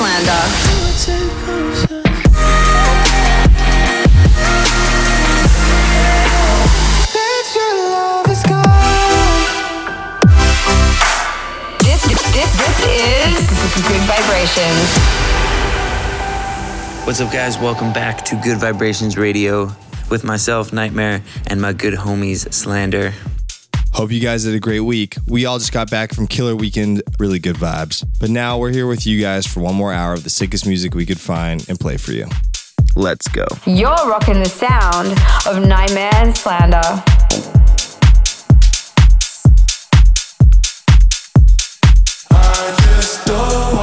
Slander. Good Vibrations. What's up, guys? Welcome back to Good Vibrations Radio with myself, Nightmare, and my good homies, Slander. Hope you guys had a great week. We all just got back from killer weekend, really good vibes. But now we're here with you guys for one more hour of the sickest music we could find and play for you. Let's go. You're rocking the sound of Nightman Slander. I just don't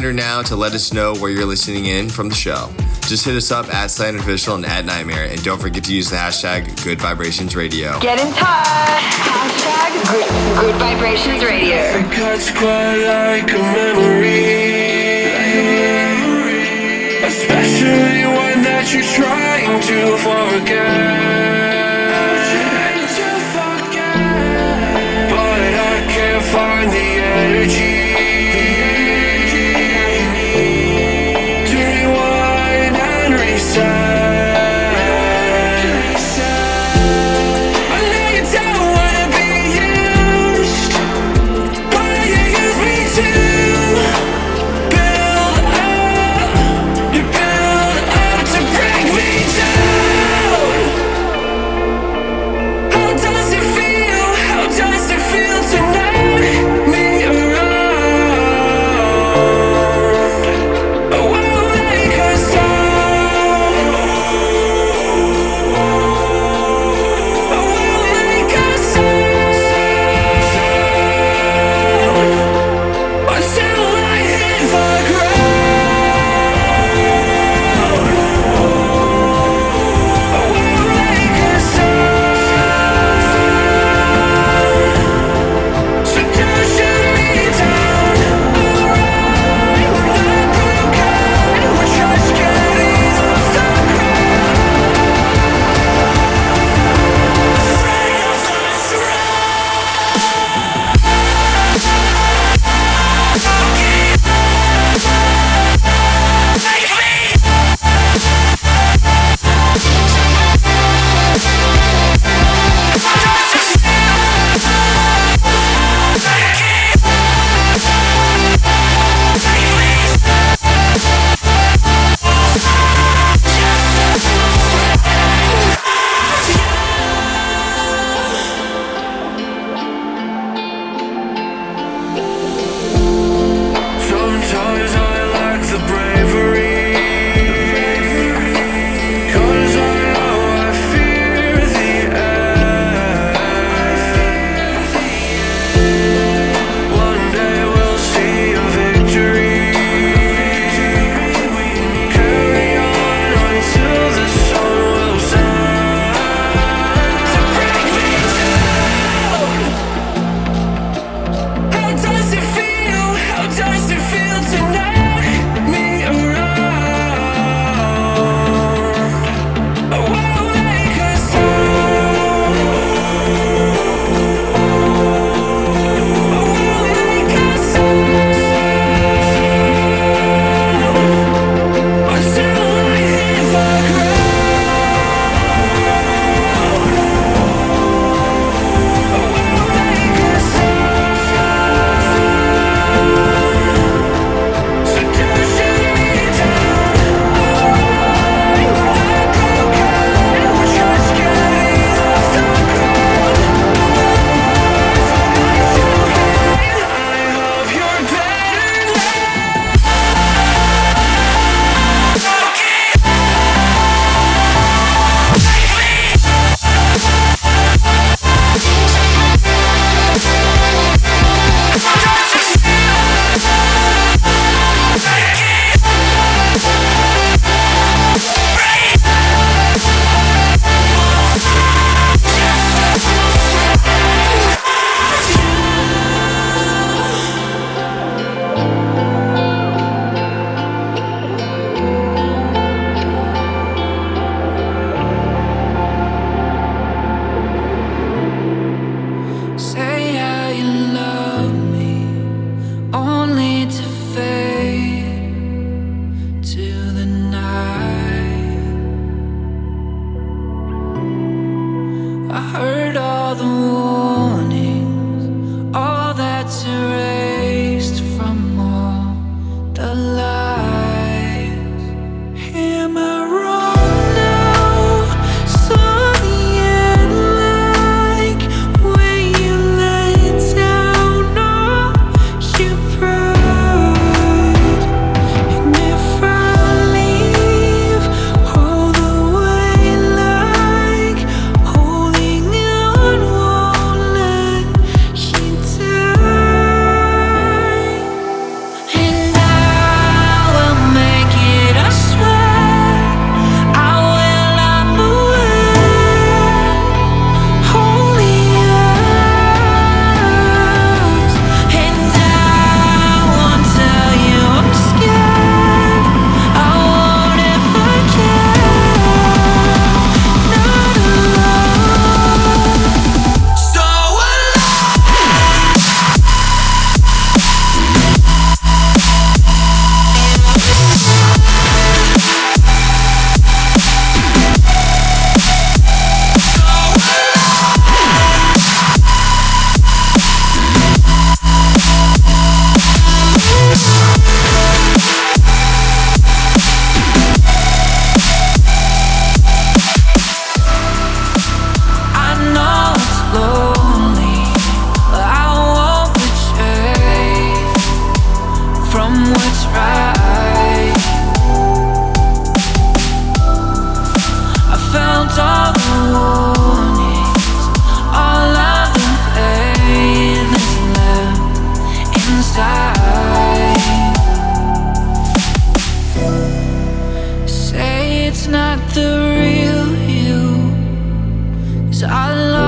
reminder now to let us know where you're listening in from the show. Just hit us up at Slander Official and at Nightmare, and don't forget to use the hashtag Good Vibrations Radio. Get in touch. Hashtag Good, Good Vibrations Radio. cuts quite like a memory, especially one that you're trying to forget. Say it's not the real you, cause I love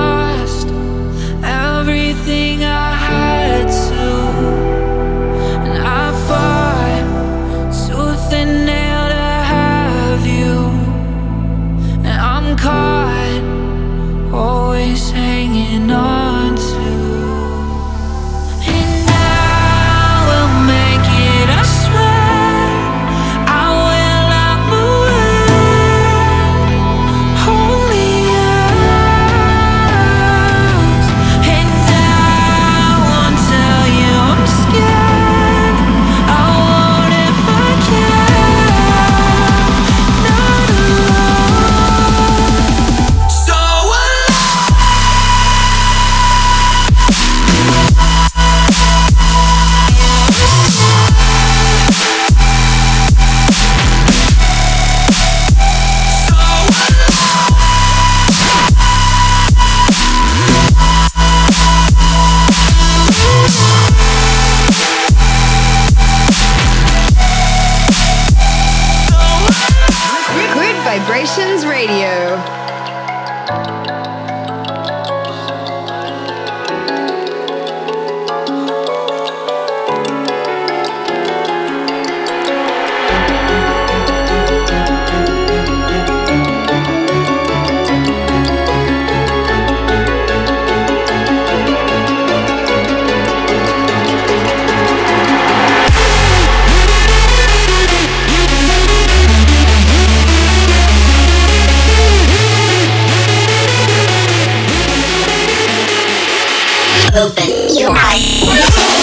open your eyes.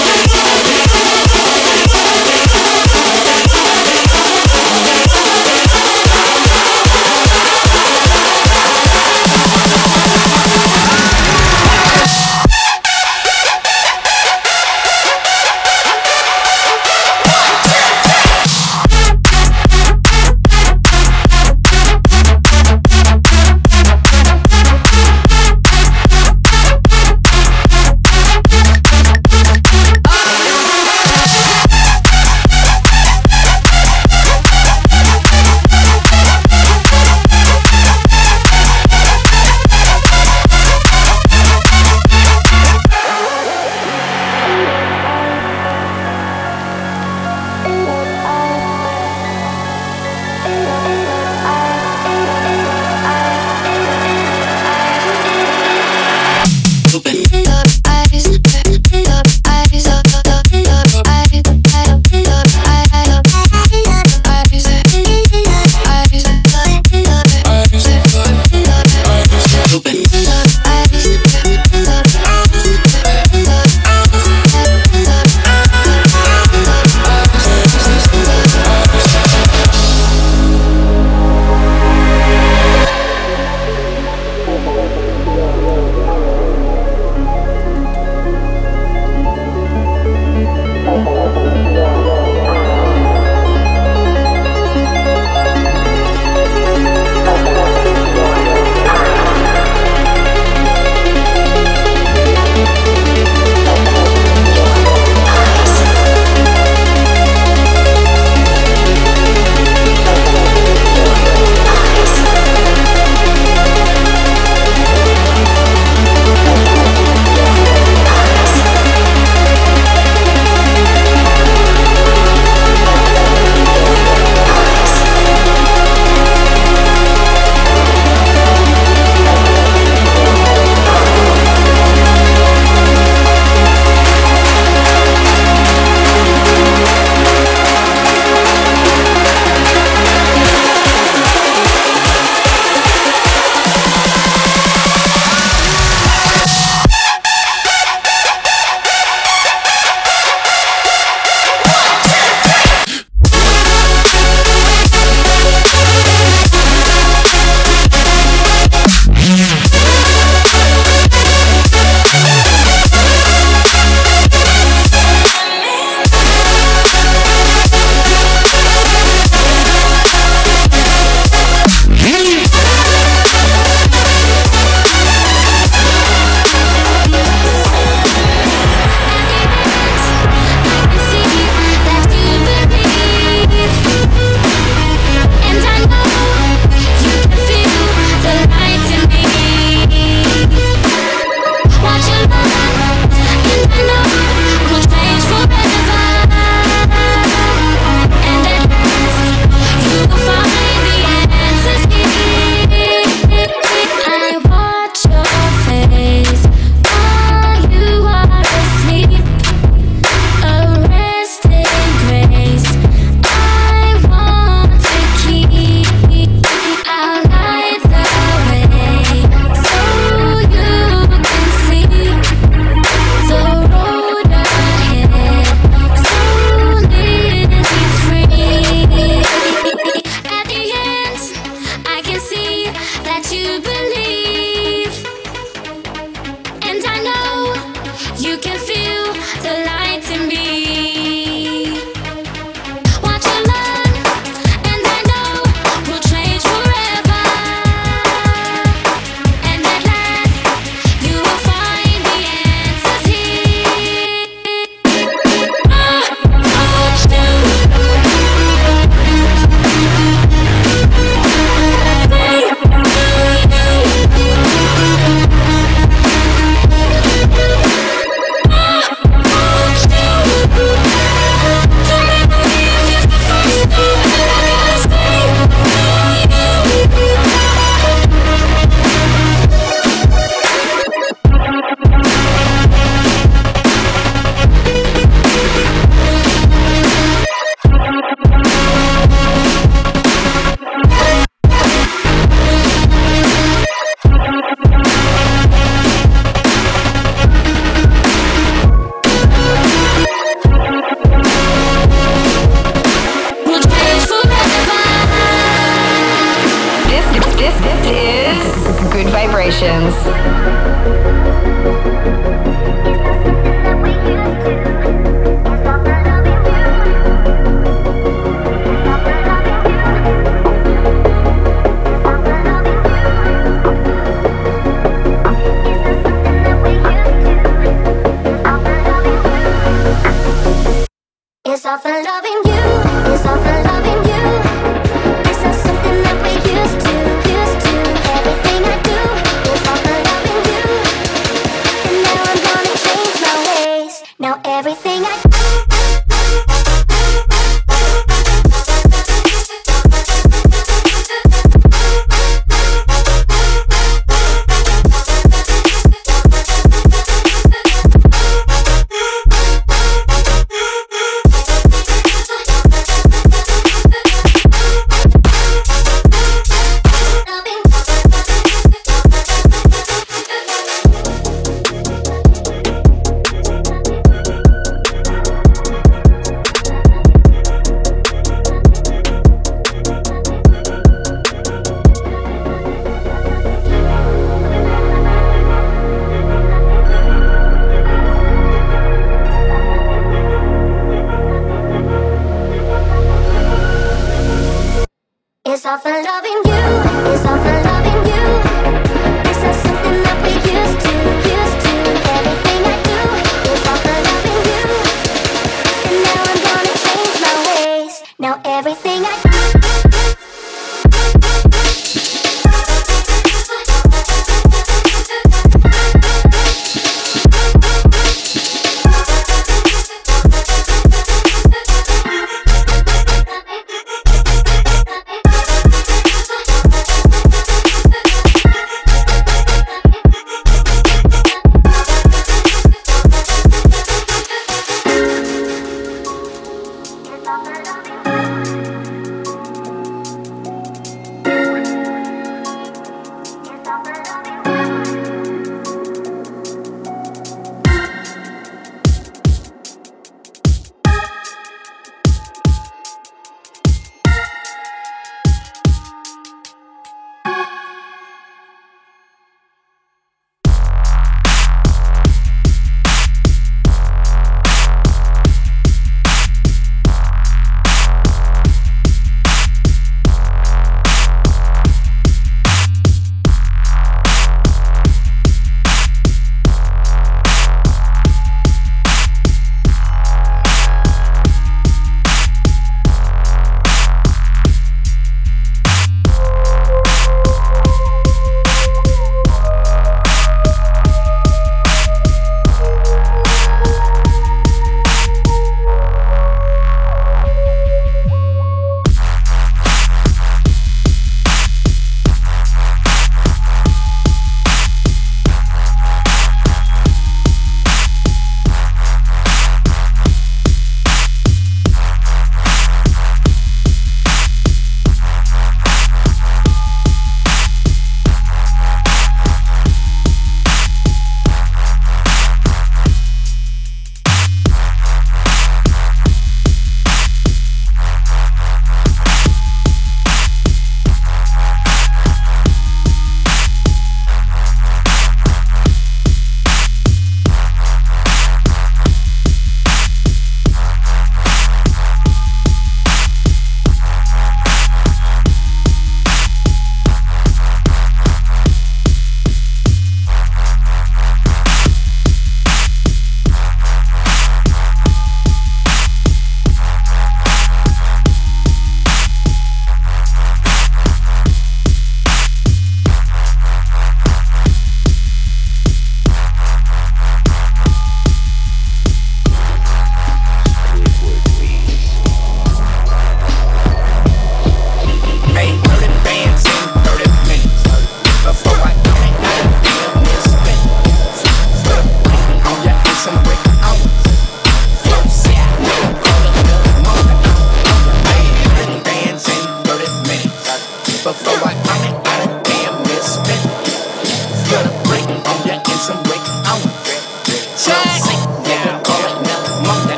you believe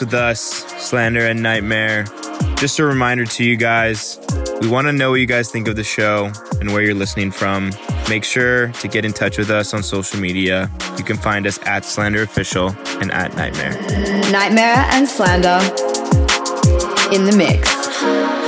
With us, Slander and NGHTMRE. Just a reminder to you guys we want to know what you guys think of the show and where you're listening from. Make sure to get in touch with us on social media. You can find us at Slander Official and at NGHTMRE. NGHTMRE and Slander in the mix.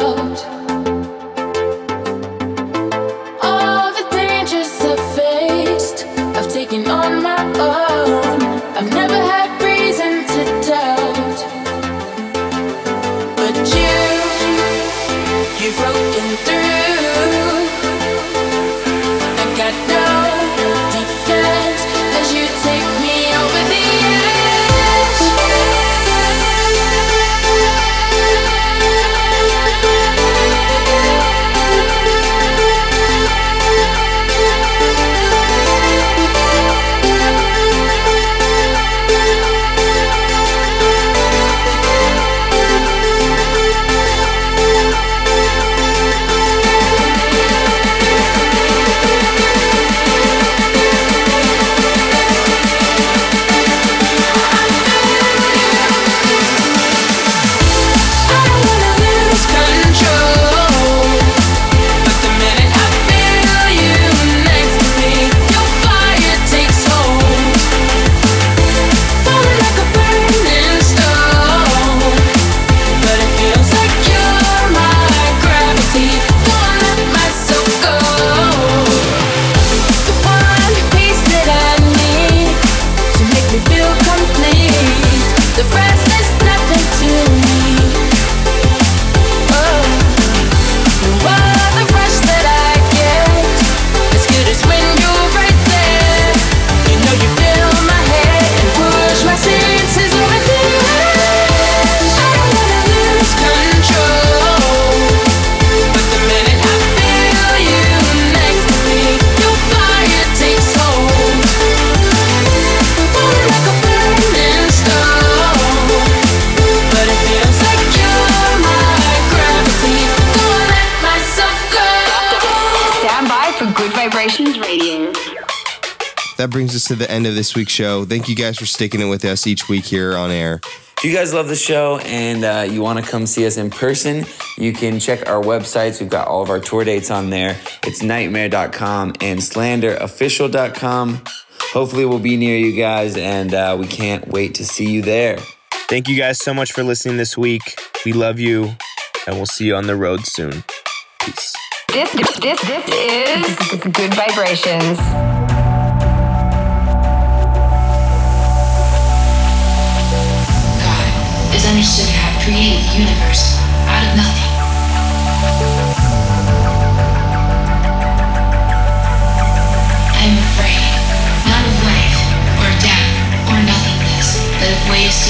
Out. That brings us to the end of this week's show. Thank you guys for sticking it with us each week here on air. If you guys love the show and uh, you want to come see us in person, you can check our websites. We've got all of our tour dates on there. It's nghtmre.com and slanderofficial.com. Hopefully, we'll be near you guys, and uh, we can't wait to see you there. Thank you guys so much for listening this week. We love you, and we'll see you on the road soon. Peace. This, this, this, this is Gud Vibrations. Is understood to have created the universe out of nothing. I am afraid, not of life, or death, or nothingness, but of ways